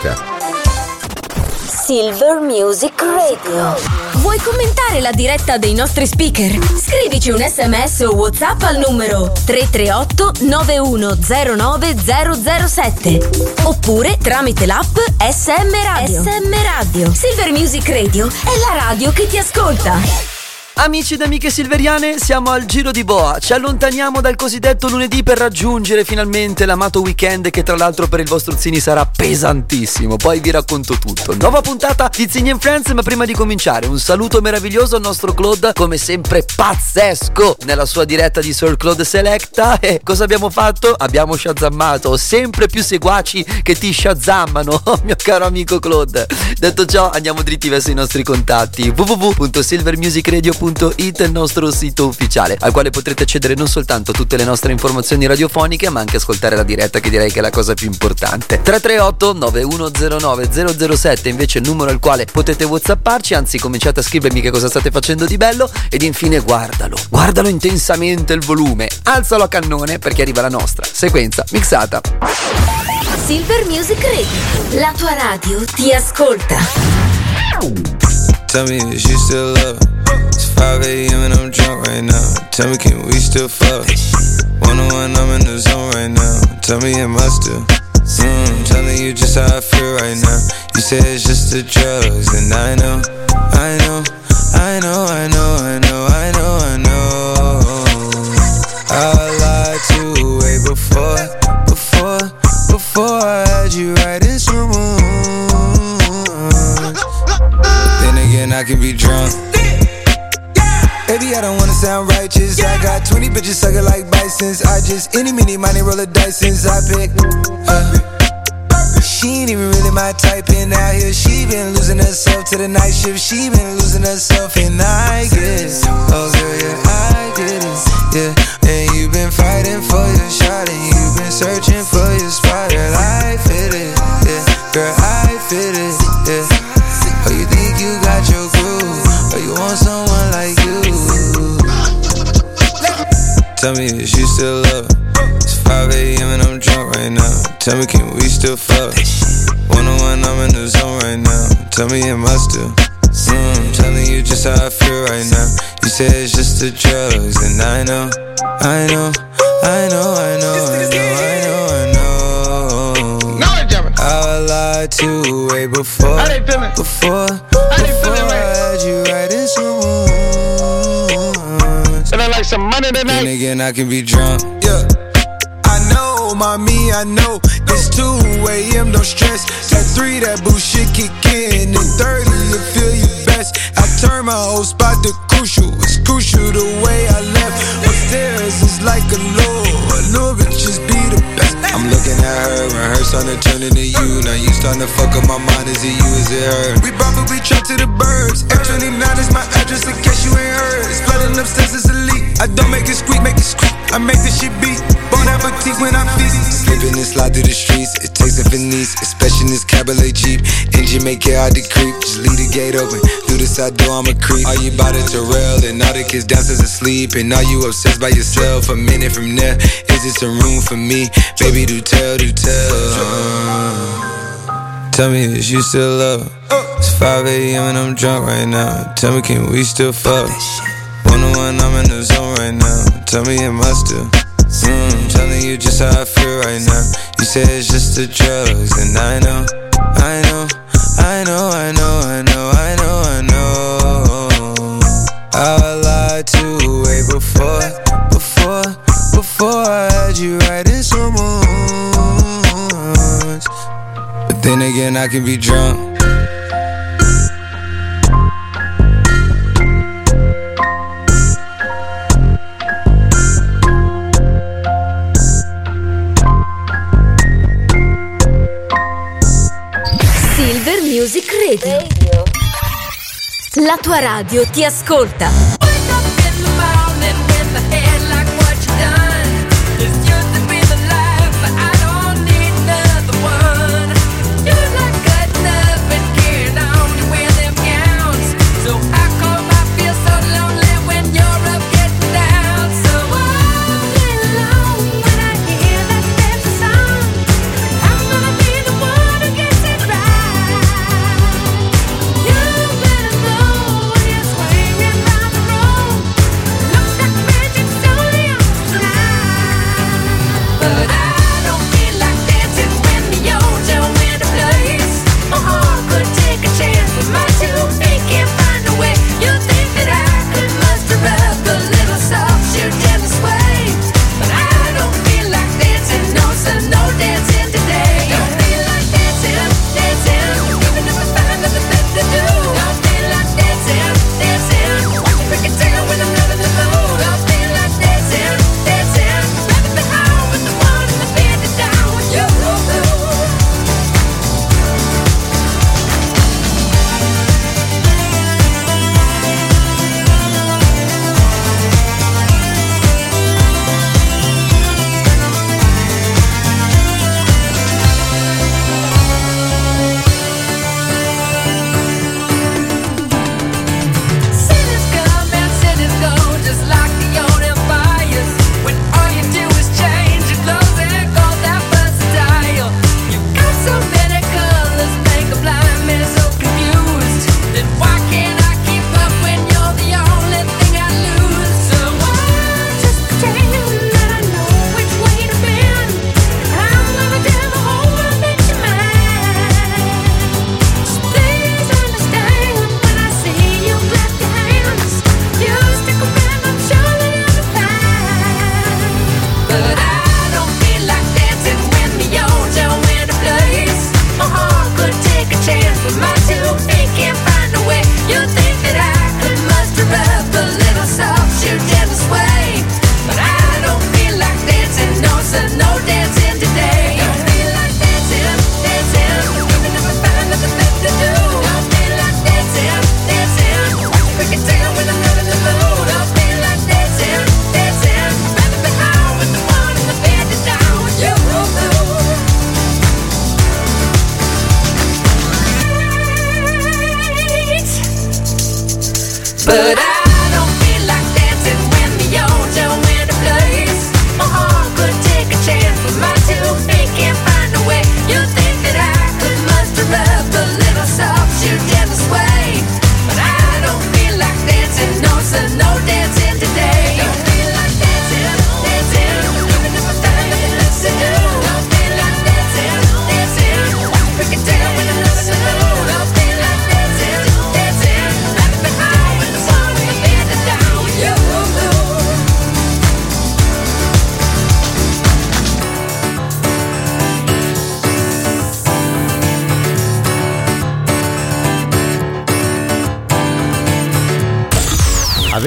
musica. Silver Music Radio. Vuoi commentare la diretta dei nostri speaker? Scrivici un sms o whatsapp al numero 338 9109007 oppure tramite l'app SM Radio. SM Radio. Silver Music Radio è la radio che ti ascolta. Amici ed amiche silveriane, siamo al Giro di Boa. Ci allontaniamo dal cosiddetto lunedì per raggiungere finalmente l'amato weekend che tra l'altro per il vostro Zini sarà pesantissimo. Poi vi racconto tutto. Nuova puntata di Zini Friends, ma prima di cominciare un saluto meraviglioso al nostro Claude, come sempre pazzesco nella sua diretta di Sir Claude Selecta. E cosa abbiamo fatto? Abbiamo shazammato sempre più seguaci che ti shazammano, mio caro amico Claude. Detto ciò, andiamo dritti verso i nostri contatti www.silvermusicradio.com www.radioticino.it il nostro sito ufficiale al quale potrete accedere non soltanto a tutte le nostre informazioni radiofoniche ma anche ascoltare la diretta che direi che è la cosa più importante. 338 9109 007 invece il numero al quale potete whatsapparci anzi cominciate a scrivermi che cosa state facendo di bello ed infine guardalo guardalo intensamente il volume alzalo a cannone perché arriva la nostra sequenza mixata. Silver Music Radio la tua radio ti ascolta. Tell me is you still love 5 a.m. and I'm drunk right now. Tell me, can we still fuck? One on one, I'm in the zone right now. Tell me, am I still? Mm, telling you just how I feel right now. You say it's just the drugs, and I know, I know, I know, I know, I know, like a law. At her and her starting to turn into you. Now you starting to fuck up my mind. Is it you? Is it her? We probably truck to the birds. F29 is my address in case you ain't heard. It's flooding upstairs, it's elite. I don't make it squeak, make it squeak. I make this shit beat. Bon appetit when I feast. Slipping and slide through the streets. It takes a finesse, especially in this cabaret Jeep. Engine make it hard to creep. Just leave the gate open. Through the side door, I'm a creep. Are you about to Terrell? And all the kids downstairs asleep. And are you obsessed by yourself? A minute from there, is it some room for me? Baby, do tell, do tell. Uh, tell me, is you still love? It's 5 a.m. and I'm drunk right now. Tell me, can we still fuck? One on one, I'm in the zone right now. Tell me, am I still? Mm, telling you just how I feel right now. You say it's just the drugs, and I know, I know, I know, I know, I know, I know. Again, I can be drunk. Music Radio. La tua radio ti ascolta.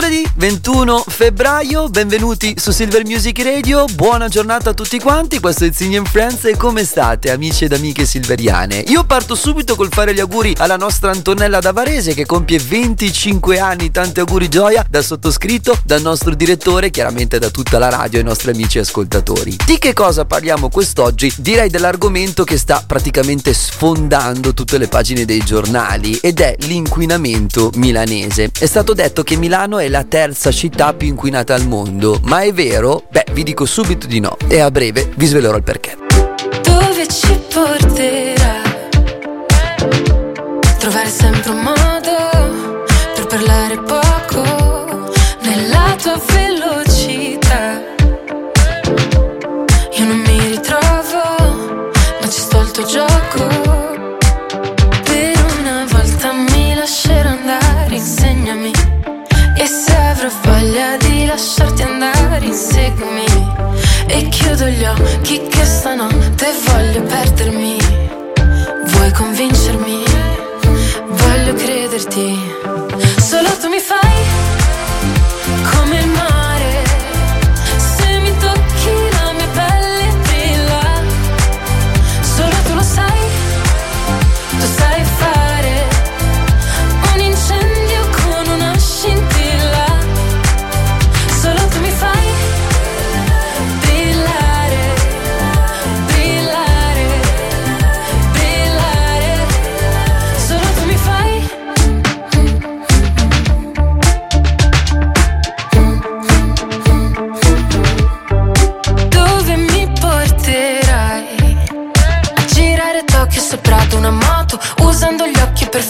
Mercoledì 21 febbraio, benvenuti su Silver Music Radio, buona giornata a tutti quanti, questo è Zigny Friends e come state amici ed amiche silveriane? Io parto subito col fare gli auguri alla nostra Antonella da Varese che compie 25 anni, tanti auguri gioia dal sottoscritto, dal nostro direttore, chiaramente da tutta la radio e ai nostri amici ascoltatori. Di che cosa parliamo quest'oggi? Direi dell'argomento che sta praticamente sfondando tutte le pagine dei giornali ed è l'inquinamento milanese. È stato detto che Milano è la terza città più inquinata al mondo, ma è vero? Beh, vi dico subito di no e a breve vi svelerò il perché. Dove ci porterà? Trovare sempre un modo per parlare poco nella tua velocità. Io non mi ritrovo, ma ci sto al tuo gioco. Voglia di lasciarti andare, inseguimi. E chiudo gli occhi che stanotte voglio perdermi. Vuoi convincermi? Voglio crederti. Solo tu mi fai come il mare.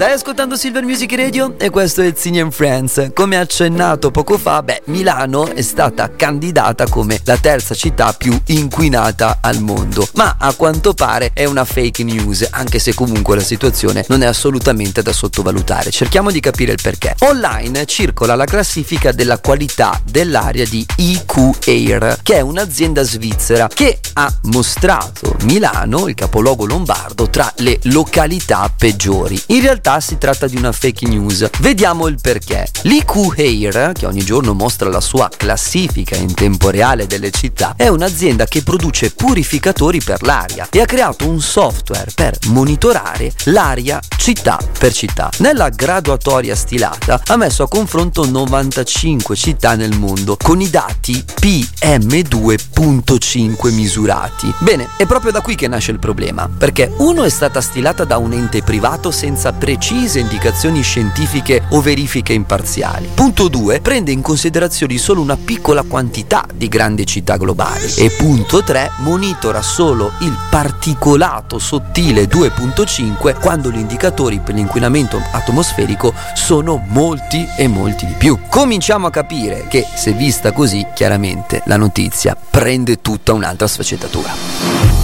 Stai ascoltando Silver Music Radio e questo è Zigny and Friends. Come accennato poco fa, beh, Milano è stata candidata come la terza città più inquinata al mondo. Ma a quanto pare è una fake news, anche se comunque la situazione non è assolutamente da sottovalutare. Cerchiamo di capire il perché. Online circola la classifica della qualità dell'aria di IQ Air, che è un'azienda svizzera che ha mostrato Milano, il capoluogo lombardo, tra le località peggiori. In realtà si tratta di una fake news. Vediamo il perché. L'IQ Air, che ogni giorno mostra la sua classifica in tempo reale delle città, è un'azienda che produce purificatori per l'aria e ha creato un software per monitorare l'aria città per città. Nella graduatoria stilata ha messo a confronto 95 città nel mondo con i dati PM2.5 misurati. Bene, è proprio da qui che nasce il problema, perché uno è stata stilata da un ente privato senza precedenti precise indicazioni scientifiche o verifiche imparziali. Punto 2. Prende in considerazione solo una piccola quantità di grandi città globali. E punto 3. Monitora solo il particolato sottile 2.5 quando gli indicatori per l'inquinamento atmosferico sono molti e molti di più. Cominciamo a capire che se vista così, chiaramente la notizia prende tutta un'altra sfaccettatura.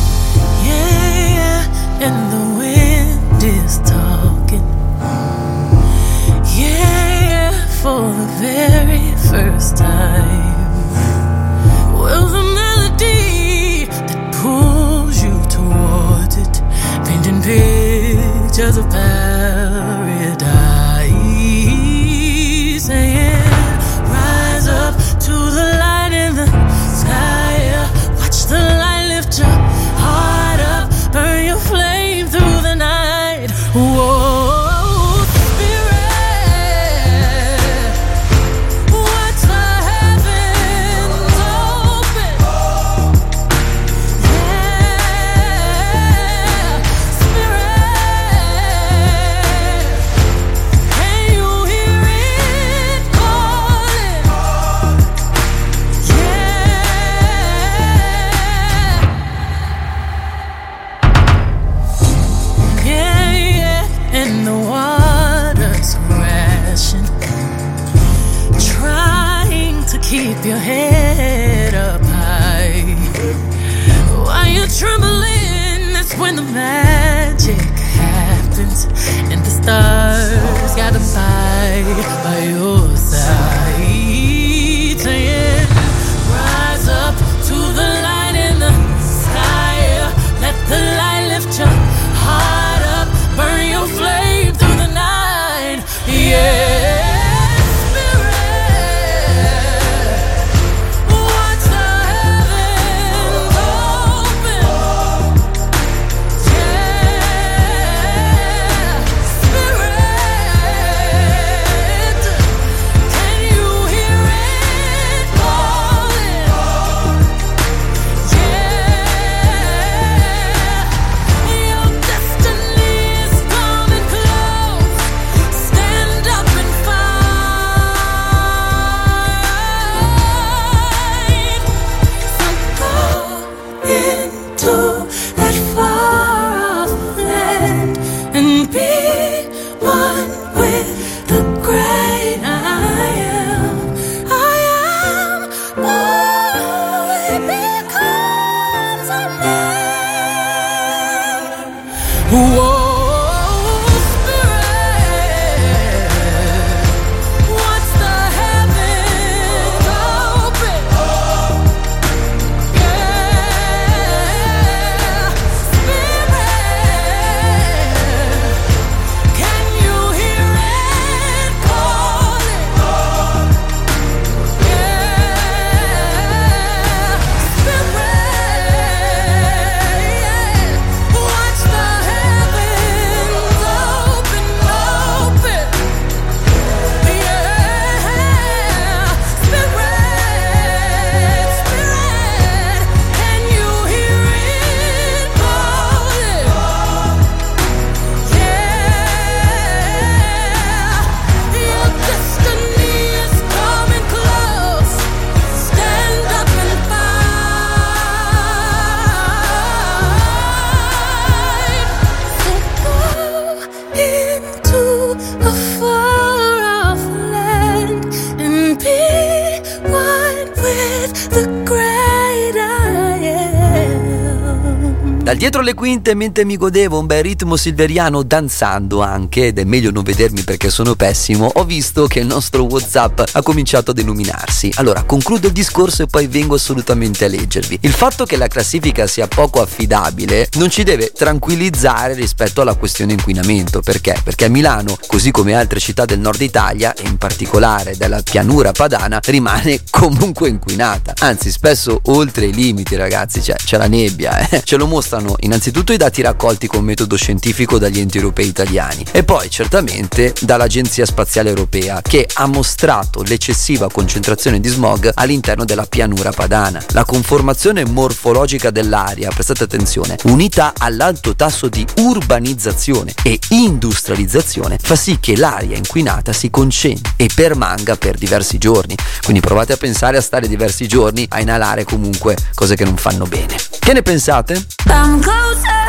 Quinte, mentre mi godevo un bel ritmo silveriano danzando anche, ed è meglio non vedermi perché sono pessimo, ho visto che il nostro WhatsApp ha cominciato ad illuminarsi. Allora, concludo il discorso e poi vengo assolutamente a leggervi. Il fatto che la classifica sia poco affidabile non ci deve tranquillizzare rispetto alla questione inquinamento. Perché? Perché a Milano, così come altre città del nord Italia, e in particolare della pianura padana, rimane comunque inquinata. Anzi, spesso oltre i limiti, ragazzi, cioè c'è la nebbia, eh? ce lo mostrano sono innanzitutto i dati raccolti con metodo scientifico dagli enti europei italiani e poi certamente dall'Agenzia Spaziale Europea che ha mostrato l'eccessiva concentrazione di smog all'interno della pianura padana. La conformazione morfologica dell'aria, prestate attenzione, unita all'alto tasso di urbanizzazione e industrializzazione fa sì che l'aria inquinata si concentri e permanga per diversi giorni. Quindi provate a pensare a stare diversi giorni a inalare comunque cose che non fanno bene. Che ne pensate? Come closer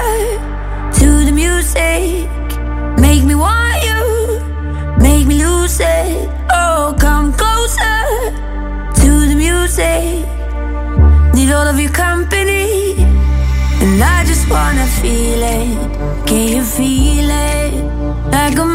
to the music. Make me want you. Make me lose it. Oh, come closer to the music. Need all of your company. And I just wanna feel it. Can you feel it? Like a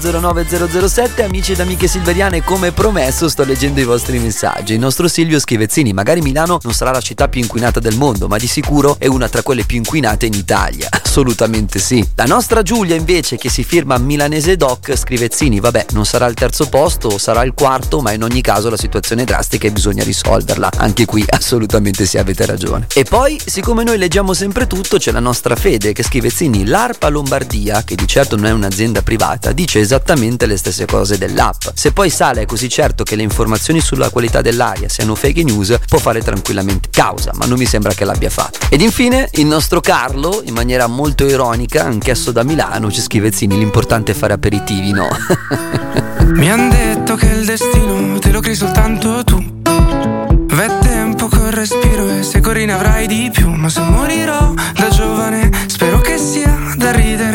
9109 007 amici ed amiche silveriane come promesso sto leggendo i vostri messaggi. Il nostro Silvio Schivezzini magari Milano non sarà la città più inquinata del mondo ma di sicuro è una tra quelle più inquinate in Italia. Assolutamente sì. La nostra Giulia invece che si firma Milanese Doc Scrivezzini vabbè non sarà il terzo posto sarà il quarto ma in ogni caso la situazione è drastica e bisogna risolverla. Anche qui assolutamente sì avete ragione. E poi siccome noi leggiamo sempre tutto c'è la nostra Fede che Schivezzini l'ARPA Lombardia che di certo non è un'azienda privata dice esattamente le stesse cose dell'app se poi sale è così certo che le informazioni sulla qualità dell'aria siano fake news può fare tranquillamente causa ma non mi sembra che l'abbia fatto ed infine il nostro Carlo in maniera molto ironica anch'esso da Milano ci scrive Zini l'importante è fare aperitivi no Mi han detto che il destino te lo crei soltanto tu. V'è tempo col respiro e se corri ne avrai di più. Ma se morirò da giovane, spero che sia da ridere.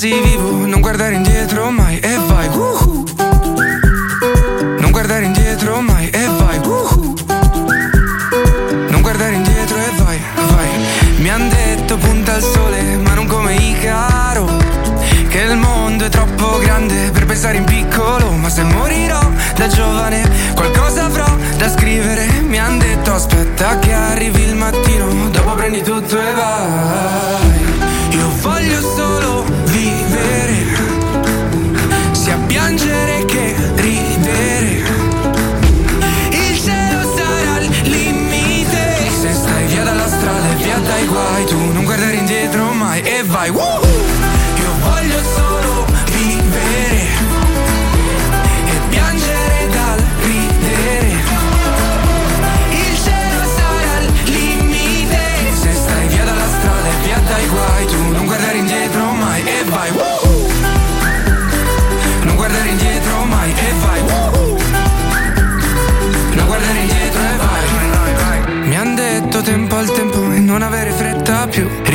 Così vivo, non guardare indietro mai e vai. uhu. Non guardare indietro mai e vai. uhu. Non guardare indietro e vai, vai. Mi han detto punta al sole, ma non come i caro. Che il mondo è troppo grande per pensare in piccolo Ma se morirò da giovane qualcosa avrò da scrivere Mi han detto aspetta che arrivi il mattino Dopo prendi tutto e vai Tu non guardare indietro mai e vai Woohoo!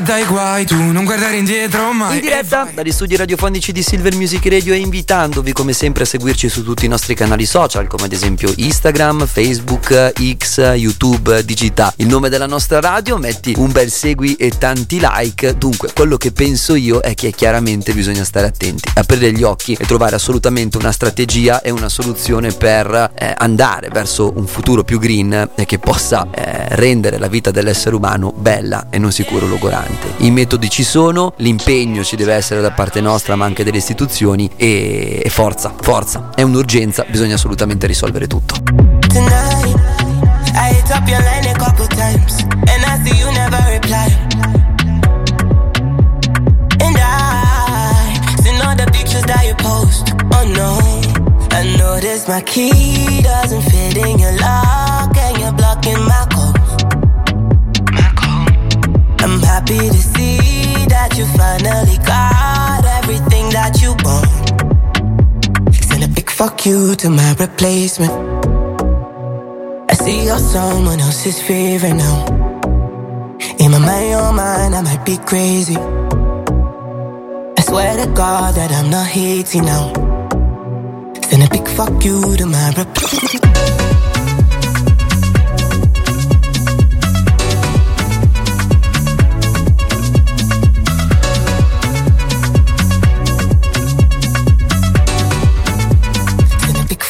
dai guai Tu non guardare indietro mai In diretta dagli studi radiofonici di Silver Music Radio e invitandovi come sempre a seguirci su tutti i nostri canali social come ad esempio Instagram, Facebook, X, YouTube, Digita. Il nome della nostra radio, metti un bel segui e tanti like. Dunque, quello che penso io è che chiaramente bisogna stare attenti, aprire gli occhi e trovare assolutamente una strategia e una soluzione per eh, andare verso un futuro più green e che possa eh, rendere la vita dell'essere umano bella e non sicuro logorante. I metodi ci sono, l'impegno ci deve essere da parte nostra ma anche delle istituzioni e, e forza, forza, è un'urgenza, bisogna assolutamente risolvere tutto. Oh no, I noticed my key doesn't fit in your lock, and you're blocking my calls. I'm happy to see that you finally got everything that you want. Send a big fuck you to my replacement. I see you're someone else's favorite now. In my mind, your mind, I might be crazy. I swear to God that I'm not hating now. Send a big fuck you to my replacement.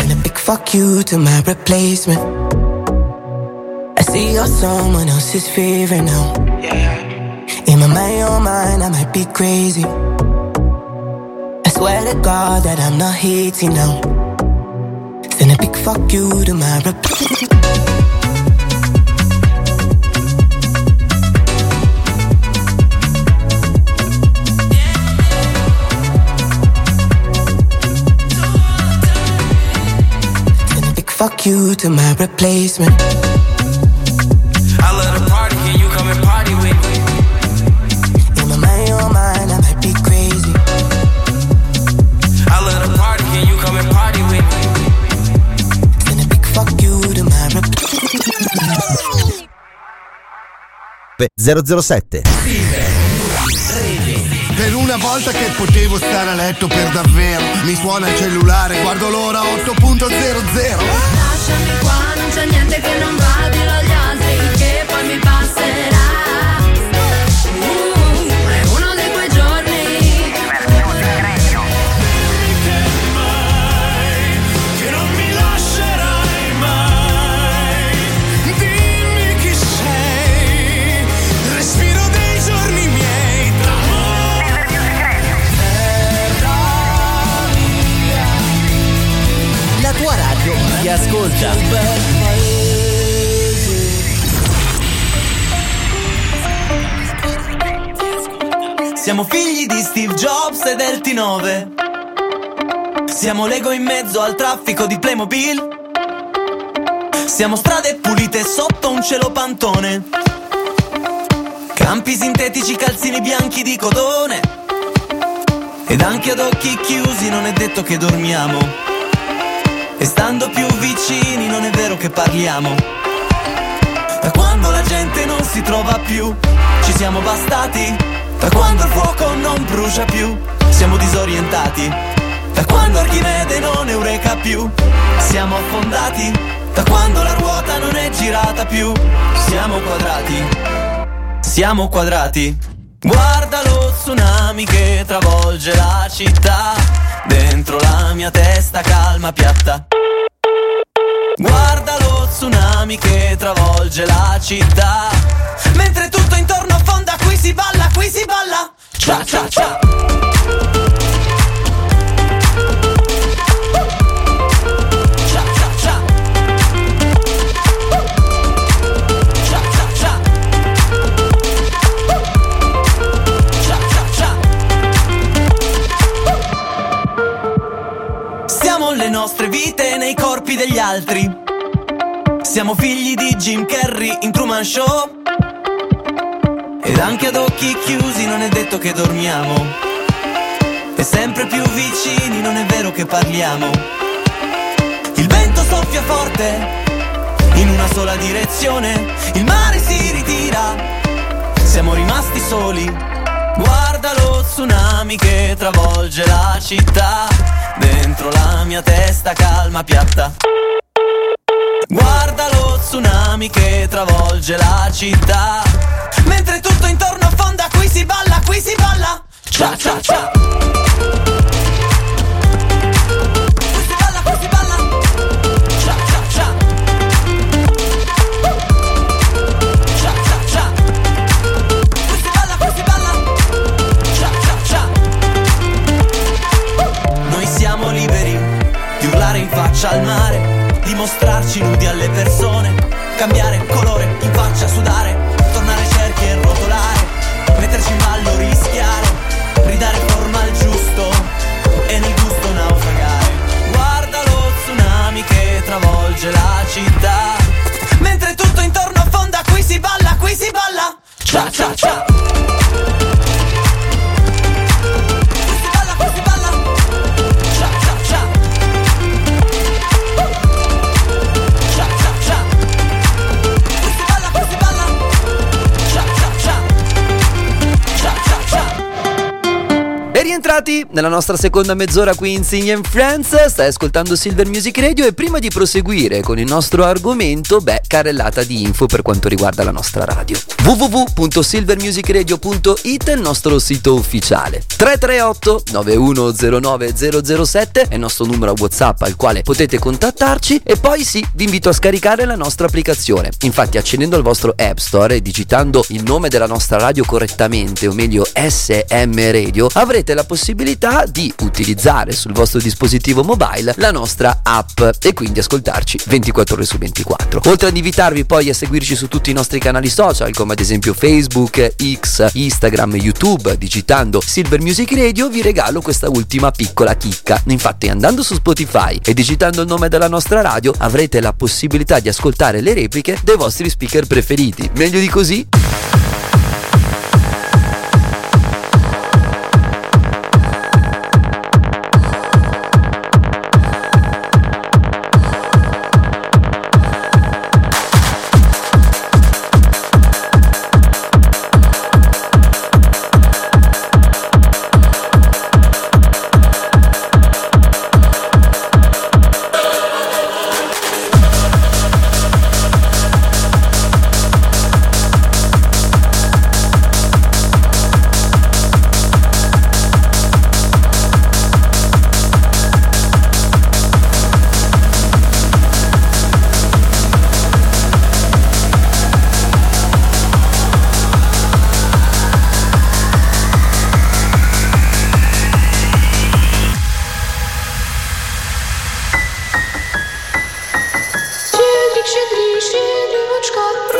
And a big fuck you to my replacement. I see you're someone else's favorite now. In my mind, your mind, I might be crazy. I swear to God that I'm not hating now. Send a big fuck you to my replacement. Fuck you to my replacement. I love the party, can you come and party with me? In my mind, your mind, I might be crazy. I love the party, can you come and party with me? Send a big fuck you to my replacement. 007 Per una volta che potevo stare a letto per davvero Mi suona il cellulare, guardo l'ora 8.00 Lasciami qua, non c'è niente che non va, dillo agli altri che poi mi passerà. Ti ascolta. Siamo figli di Steve Jobs e del T9. Siamo Lego in mezzo al traffico di Playmobil. Siamo strade pulite sotto un cielo pantone. Campi sintetici, calzini bianchi di cotone. Ed anche ad occhi chiusi non è detto che dormiamo. E stando più vicini non è vero che parliamo. Da quando la gente non si trova più, ci siamo bastati. Da quando il fuoco non brucia più, siamo disorientati. Da quando Archimede non eureka più, siamo affondati. Da quando la ruota non è girata più, siamo quadrati. Siamo quadrati. Guarda lo tsunami che travolge la città. Dentro la mia testa calma piatta. Guarda lo tsunami che travolge la città. Mentre tutto intorno affonda, qui si balla, qui si balla. Cia cia cia. Cia, nostre vite nei corpi degli altri. Siamo figli di Jim Carrey in Truman Show. Ed anche ad occhi chiusi non è detto che dormiamo. E sempre più vicini non è vero che parliamo. Il vento soffia forte in una sola direzione. Il mare si ritira. Siamo rimasti soli. Guarda lo tsunami che travolge la città. Dentro la mia testa calma piatta. Guarda lo tsunami che travolge la città. Mentre tutto intorno affonda, qui si balla, qui si balla. Cia cia cia. Faccia al mare, di mostrarci nudi alle persone, cambiare colore in faccia, sudare, tornare cerchi e rotolare, metterci in ballo, rischiare, ridare forma al giusto e nel gusto naufragare. Guarda lo tsunami che travolge la città, mentre tutto intorno affonda, qui si balla, qui si balla. Cia cia cia. Rientrati nella nostra seconda mezz'ora qui in Sing Friends, stai ascoltando Silver Music Radio e prima di proseguire con il nostro argomento, beh, carrellata di info per quanto riguarda la nostra radio. www.silvermusicradio.it è il nostro sito ufficiale. 338 9109 007 è il nostro numero WhatsApp al quale potete contattarci e poi sì, vi invito a scaricare la nostra applicazione. Infatti accedendo al vostro App Store e digitando il nome della nostra radio correttamente, o meglio SM Radio, avrete la possibilità di utilizzare sul vostro dispositivo mobile la nostra app e quindi ascoltarci 24 ore su 24. Oltre ad invitarvi poi a seguirci su tutti i nostri canali social come ad esempio Facebook, X, Instagram, YouTube, digitando Silver Music Radio vi regalo questa ultima piccola chicca. Infatti andando su Spotify e digitando il nome della nostra radio avrete la possibilità di ascoltare le repliche dei vostri speaker preferiti. Meglio di così? Ciężko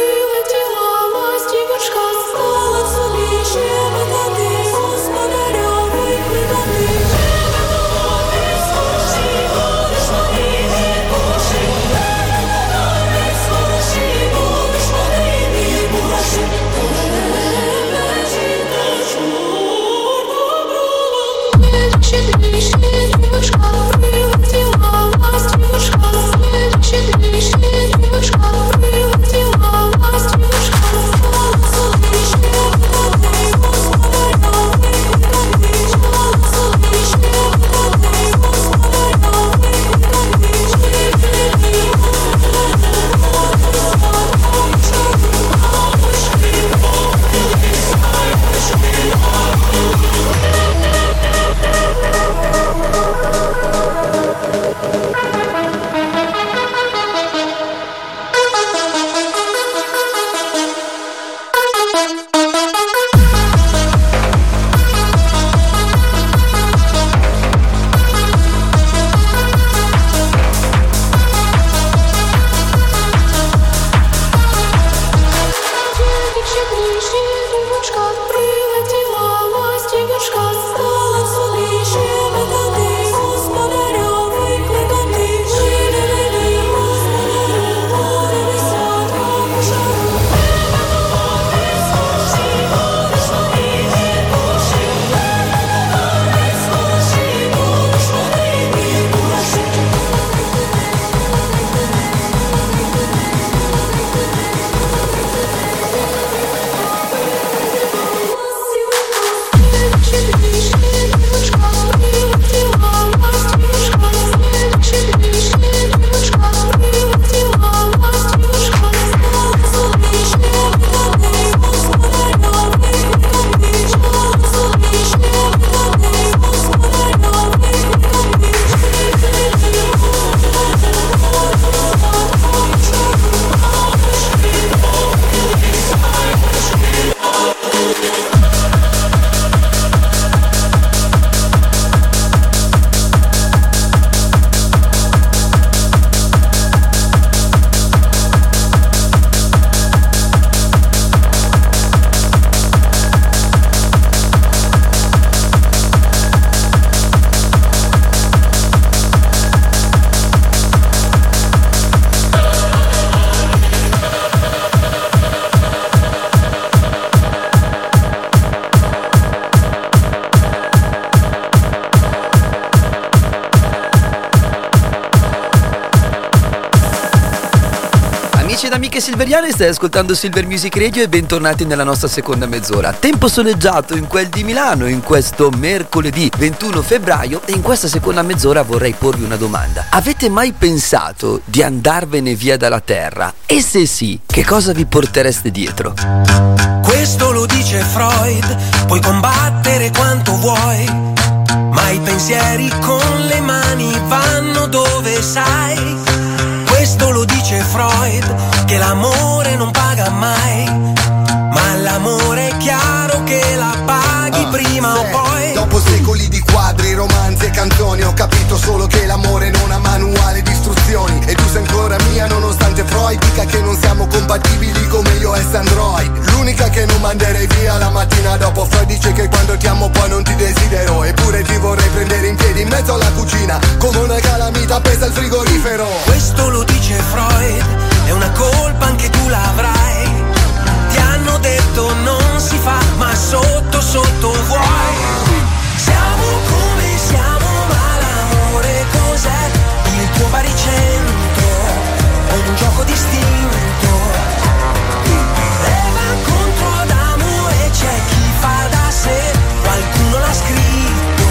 silveriane, stai ascoltando Silver Music Radio e bentornati nella nostra seconda mezz'ora. Tempo soleggiato in quel di Milano in questo mercoledì 21 febbraio e in questa seconda mezz'ora vorrei porvi una domanda. Avete mai pensato di andarvene via dalla Terra? E se sì, che cosa vi portereste dietro? Questo lo dice Freud, puoi combattere quanto vuoi, ma i pensieri con le mani vanno dove sai. Questo lo dice Freud, che l'amore non paga mai, ma l'amore è chiaro che la paghi prima o poi. Dopo secoli di quadri, romanzi e canzoni Ho capito solo che l'amore non ha manuale di istruzioni E tu sei ancora mia nonostante Freud dica che non siamo compatibili come io e Android L'unica che non manderei via la mattina dopo Freud dice che quando ti amo poi non ti desidero Eppure ti vorrei prendere in piedi in mezzo alla cucina Come una calamita appesa al frigorifero Questo lo dice Freud, è una colpa anche tu l'avrai. Ti hanno detto non si fa, ma sotto sotto vuoi. Siamo come siamo, ma l'amore cos'è? Tuo baricentro, o un gioco distinto. Eva contro Adamo e c'è chi fa da sé, qualcuno l'ha scritto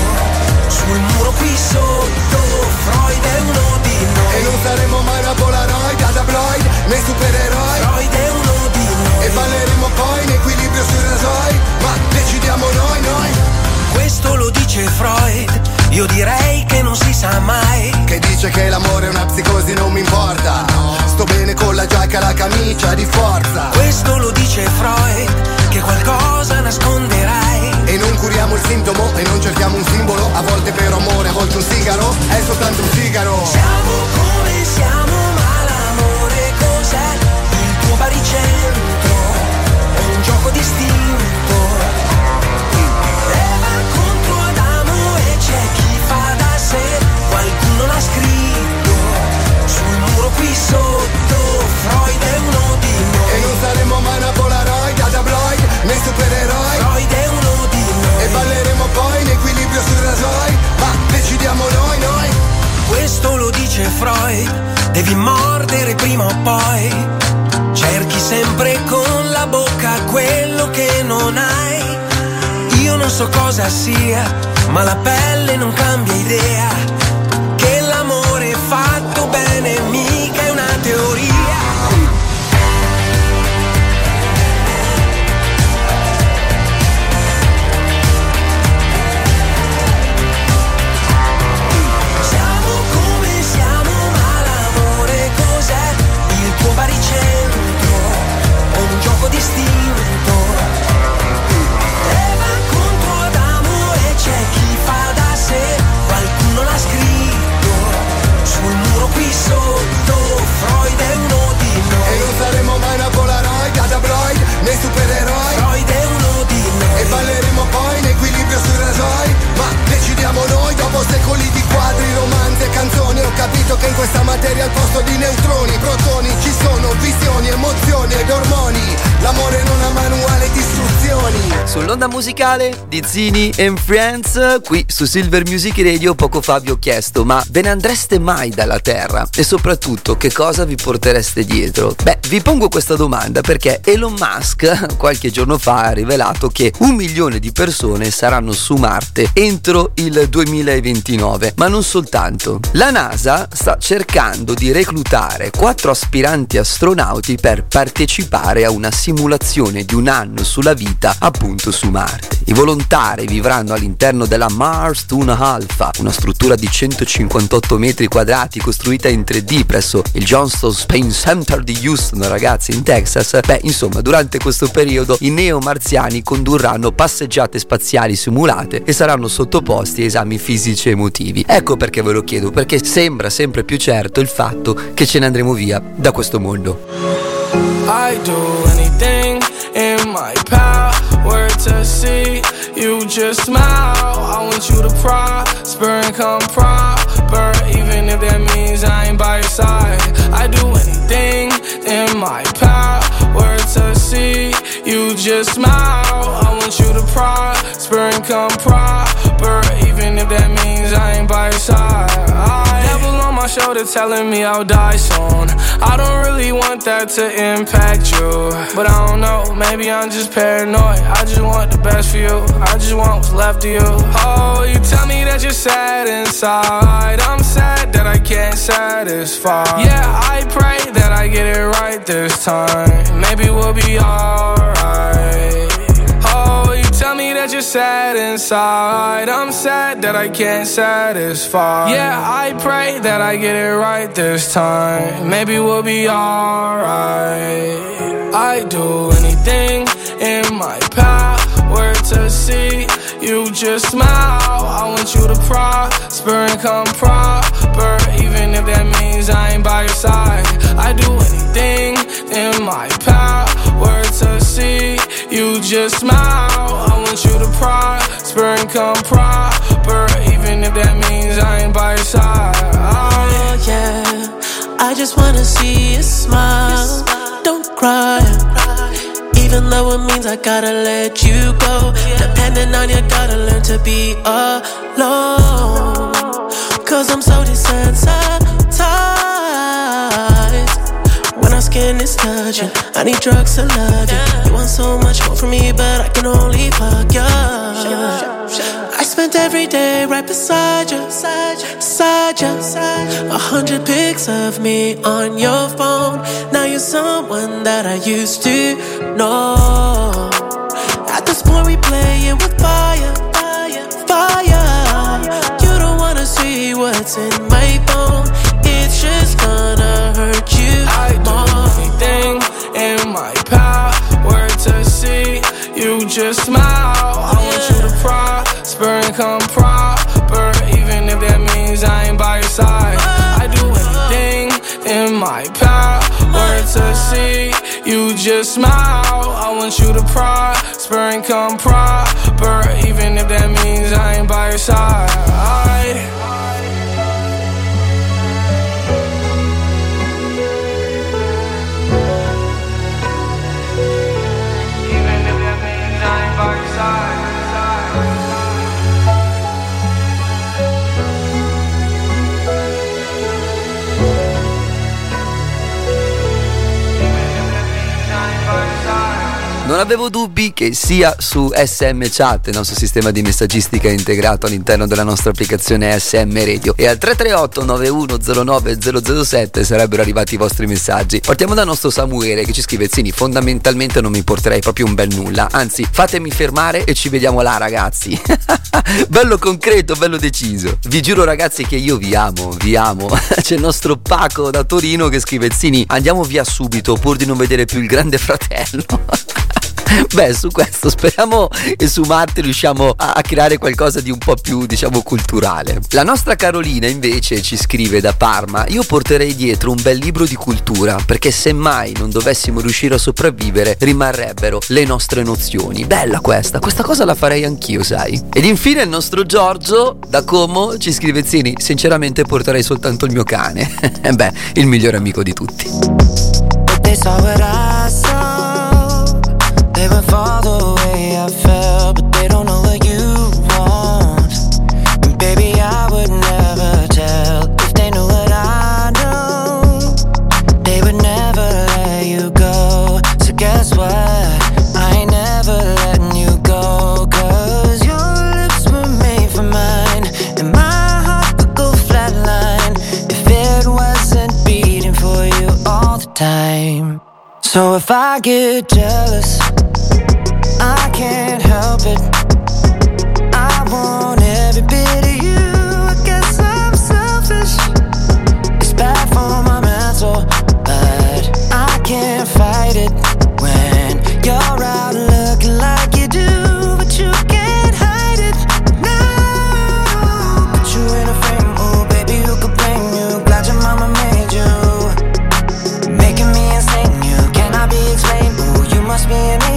sul muro qui sotto. Freud è uno di noi. E non saremo mai una Polaroid, a tabloid, né supereroi Freud è uno di noi. E balleremo poi in equilibrio sui rasoi Ma decidiamo noi, noi Questo lo dice Freud, io direi che non si sa posto di neutroni, protoni Ci sono visioni, emozioni ed ormoni L'amore non ha manuale di istruzioni Sull'onda musicale di Zini and Friends, qui su Silver Music Radio poco fa vi ho chiesto ma ve ne andreste mai dalla Terra? E soprattutto che cosa vi portereste dietro? Beh, vi pongo questa domanda perché Elon Musk qualche giorno fa ha rivelato che un milione di persone saranno su Marte entro il 2029. Ma non soltanto. La NASA sta cercando di reclutare quattro aspiranti astronauti per partecipare a una simulazione di un anno sulla vita appunto su Marte. I volontari vivranno all'interno della Mars 1 Alpha, una struttura di 158 metri quadrati costruita in 3D presso il Johnston Space Center di Houston, ragazzi, in Texas. Beh, insomma, durante questo periodo i neomarziani condurranno passeggiate spaziali simulate e saranno sottoposti a esami fisici e emotivi. Ecco perché ve lo chiedo, perché sembra sempre più certo il fatto che ce ne andremo via da questo mondo. I do my power to see you just smile. I want you to prosper and come proper, even if that means I ain't by your side. I do anything in my power to see you just smile. I want you to prosper and come proper, But even if that means I ain't by your side. I, devil on my shoulder telling me I'll die soon. I don't really want that to impact you. But I don't know, maybe I'm just paranoid. I just want the best for you. I just want what's left of you. Oh, you tell me that you're sad inside. I'm sad that I can't satisfy. Yeah, I pray that I get it right this time. Maybe we'll be alright. That you're sad inside. I'm sad that I can't satisfy. Yeah, I pray that I get it right this time. Maybe we'll be alright. I do anything in my power to see you just smile. I want you to prosper and come proper, even if that means I ain't by your side. I do anything in my power to see you just smile. I want you to prosper and come proper, even if that means I ain't by your side. Oh, yeah. I just wanna see you smile. Don't cry. Even though it means I gotta let you go. Depending on you, gotta learn to be alone. Cause I'm so desensitized. When our skin is touching, I need drugs to love you. You want so much more from me, but I can only fuck you. I spent every day right beside you, beside you. A hundred pics of me on your phone. Now you're someone that I used to know. At this point, we playing with fire, fire. You don't wanna see what's in my phone. Just smile. I want you to prosper and come proper, even if that means I ain't by your side. I do anything in my power to see you just smile. I want you to prosper and come proper, even if that means I ain't by your side. Even Non avevo dubbi che sia su SM Chat, il nostro sistema di messaggistica integrato all'interno della nostra applicazione SM Radio, e al 338 9109 007 sarebbero arrivati i vostri messaggi. Partiamo dal nostro Samuele che ci scrive: Zini, fondamentalmente non mi porterei proprio un bel nulla, anzi, fatemi fermare e ci vediamo là, ragazzi. bello concreto, bello deciso. Vi giuro, ragazzi, che io vi amo, vi amo. C'è il nostro Paco da Torino che scrive: Zini, andiamo via subito pur di non vedere più il grande fratello. Beh, su questo speriamo che su Marte riusciamo a, a creare qualcosa di un po' più, diciamo, culturale. La nostra Carolina invece ci scrive da Parma: Io porterei dietro un bel libro di cultura, perché se mai non dovessimo riuscire a sopravvivere, rimarrebbero le nostre nozioni. Bella questa, questa cosa la farei anch'io, sai. Ed infine il nostro Giorgio da Como ci scrive: Zini, sinceramente porterei soltanto il mio cane. Beh, il migliore amico di tutti. They would fall the way I felt, but they don't know what you want. And baby, I would never tell if they knew what I know. They would never let you go. So guess what? I ain't never letting you go. Cause your lips were made for mine. And my heart would go flatline if it wasn't beating for you all the time. So if I get jealous, help it. I want every bit of you. I guess I'm selfish. It's bad for my mental, but I can't fight it when you're out looking like you do, but you can't hide it. No, put you in a frame, oh baby, who could blame you? Glad your mama made you. Making me insane, you cannot be explained. Ooh, you must be an angel.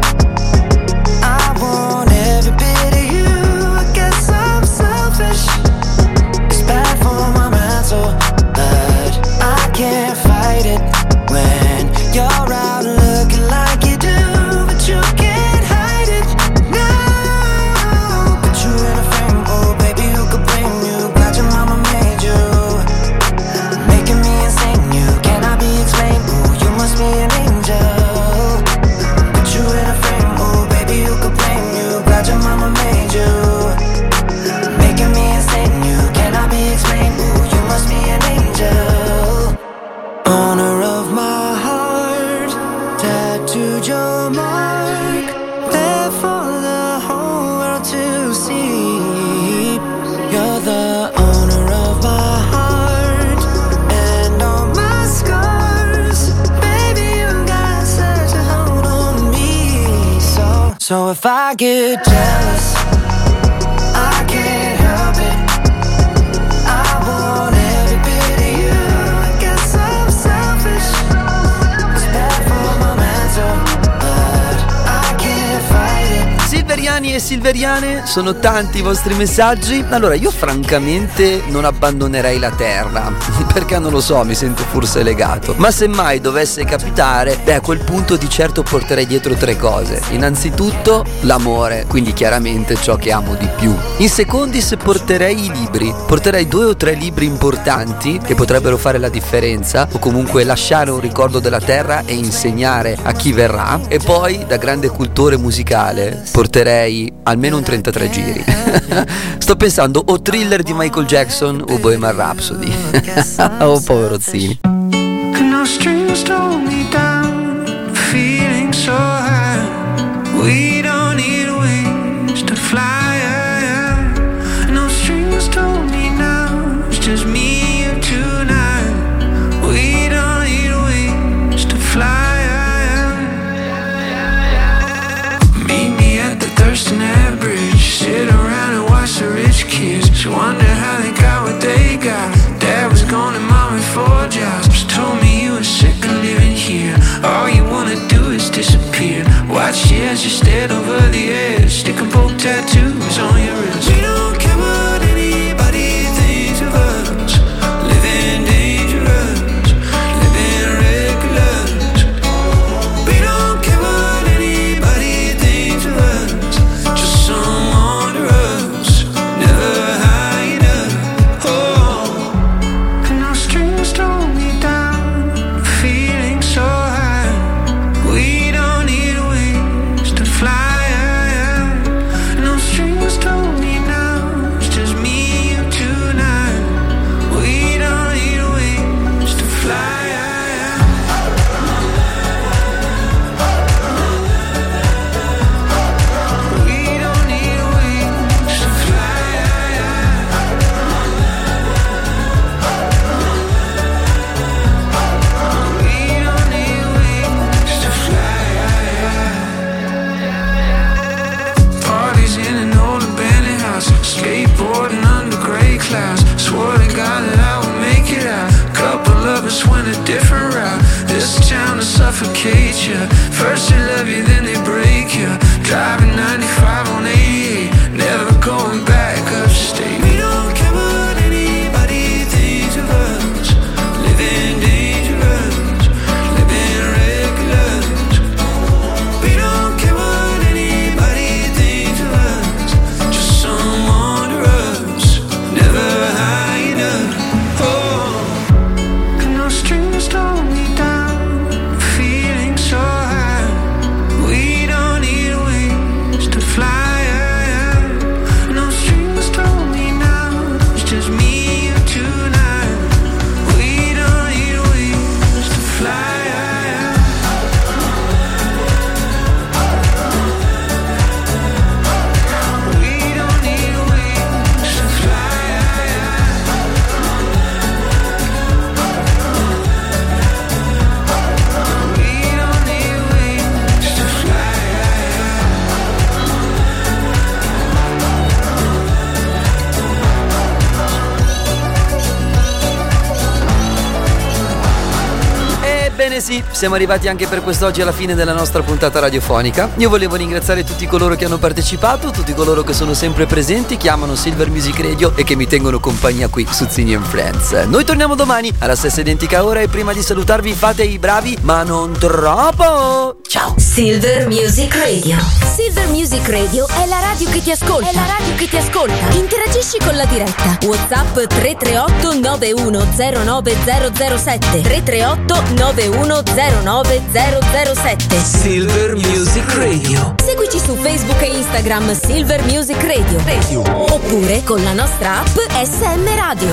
So if I get jealous silveriane, sono tanti i vostri messaggi. Allora, io francamente non abbandonerei la Terra, perché non lo so, mi sento forse legato. Ma se mai dovesse capitare, beh, a quel punto di certo porterei dietro tre cose. Innanzitutto l'amore, quindi chiaramente ciò che amo di più. In secondi, se porterei i libri, porterei due o tre libri importanti che potrebbero fare la differenza o comunque lasciare un ricordo della Terra e insegnare a chi verrà. E poi, da grande cultore musicale, porterei almeno un 33 giri. Sto pensando o thriller di Michael Jackson o Bohemian Rhapsody. oh povero Zini. Feeling so high. wonder how they got what they got. Dad was gone and mom had four jobs. Told me you were sick of living here. All you wanna do is disappear. Watch as you stared over the edge. Sticking both tattoos on your wrist. Siamo arrivati anche per quest'oggi alla fine della nostra puntata radiofonica. Io volevo ringraziare tutti coloro che hanno partecipato, tutti coloro che sono sempre presenti, chiamano Silver Music Radio e che mi tengono compagnia qui su Zini Friends. Noi torniamo domani alla stessa identica ora e prima di salutarvi fate i bravi, ma non troppo. Ciao. Silver Music Radio. Silver Music Radio è la radio che ti ascolta. È la radio che ti ascolta. Interagisci con la diretta. WhatsApp 338 9109007 338 9109007 Silver Music Radio. Seguici su Facebook e Instagram Silver Music Radio. Oppure con la nostra app SM Radio.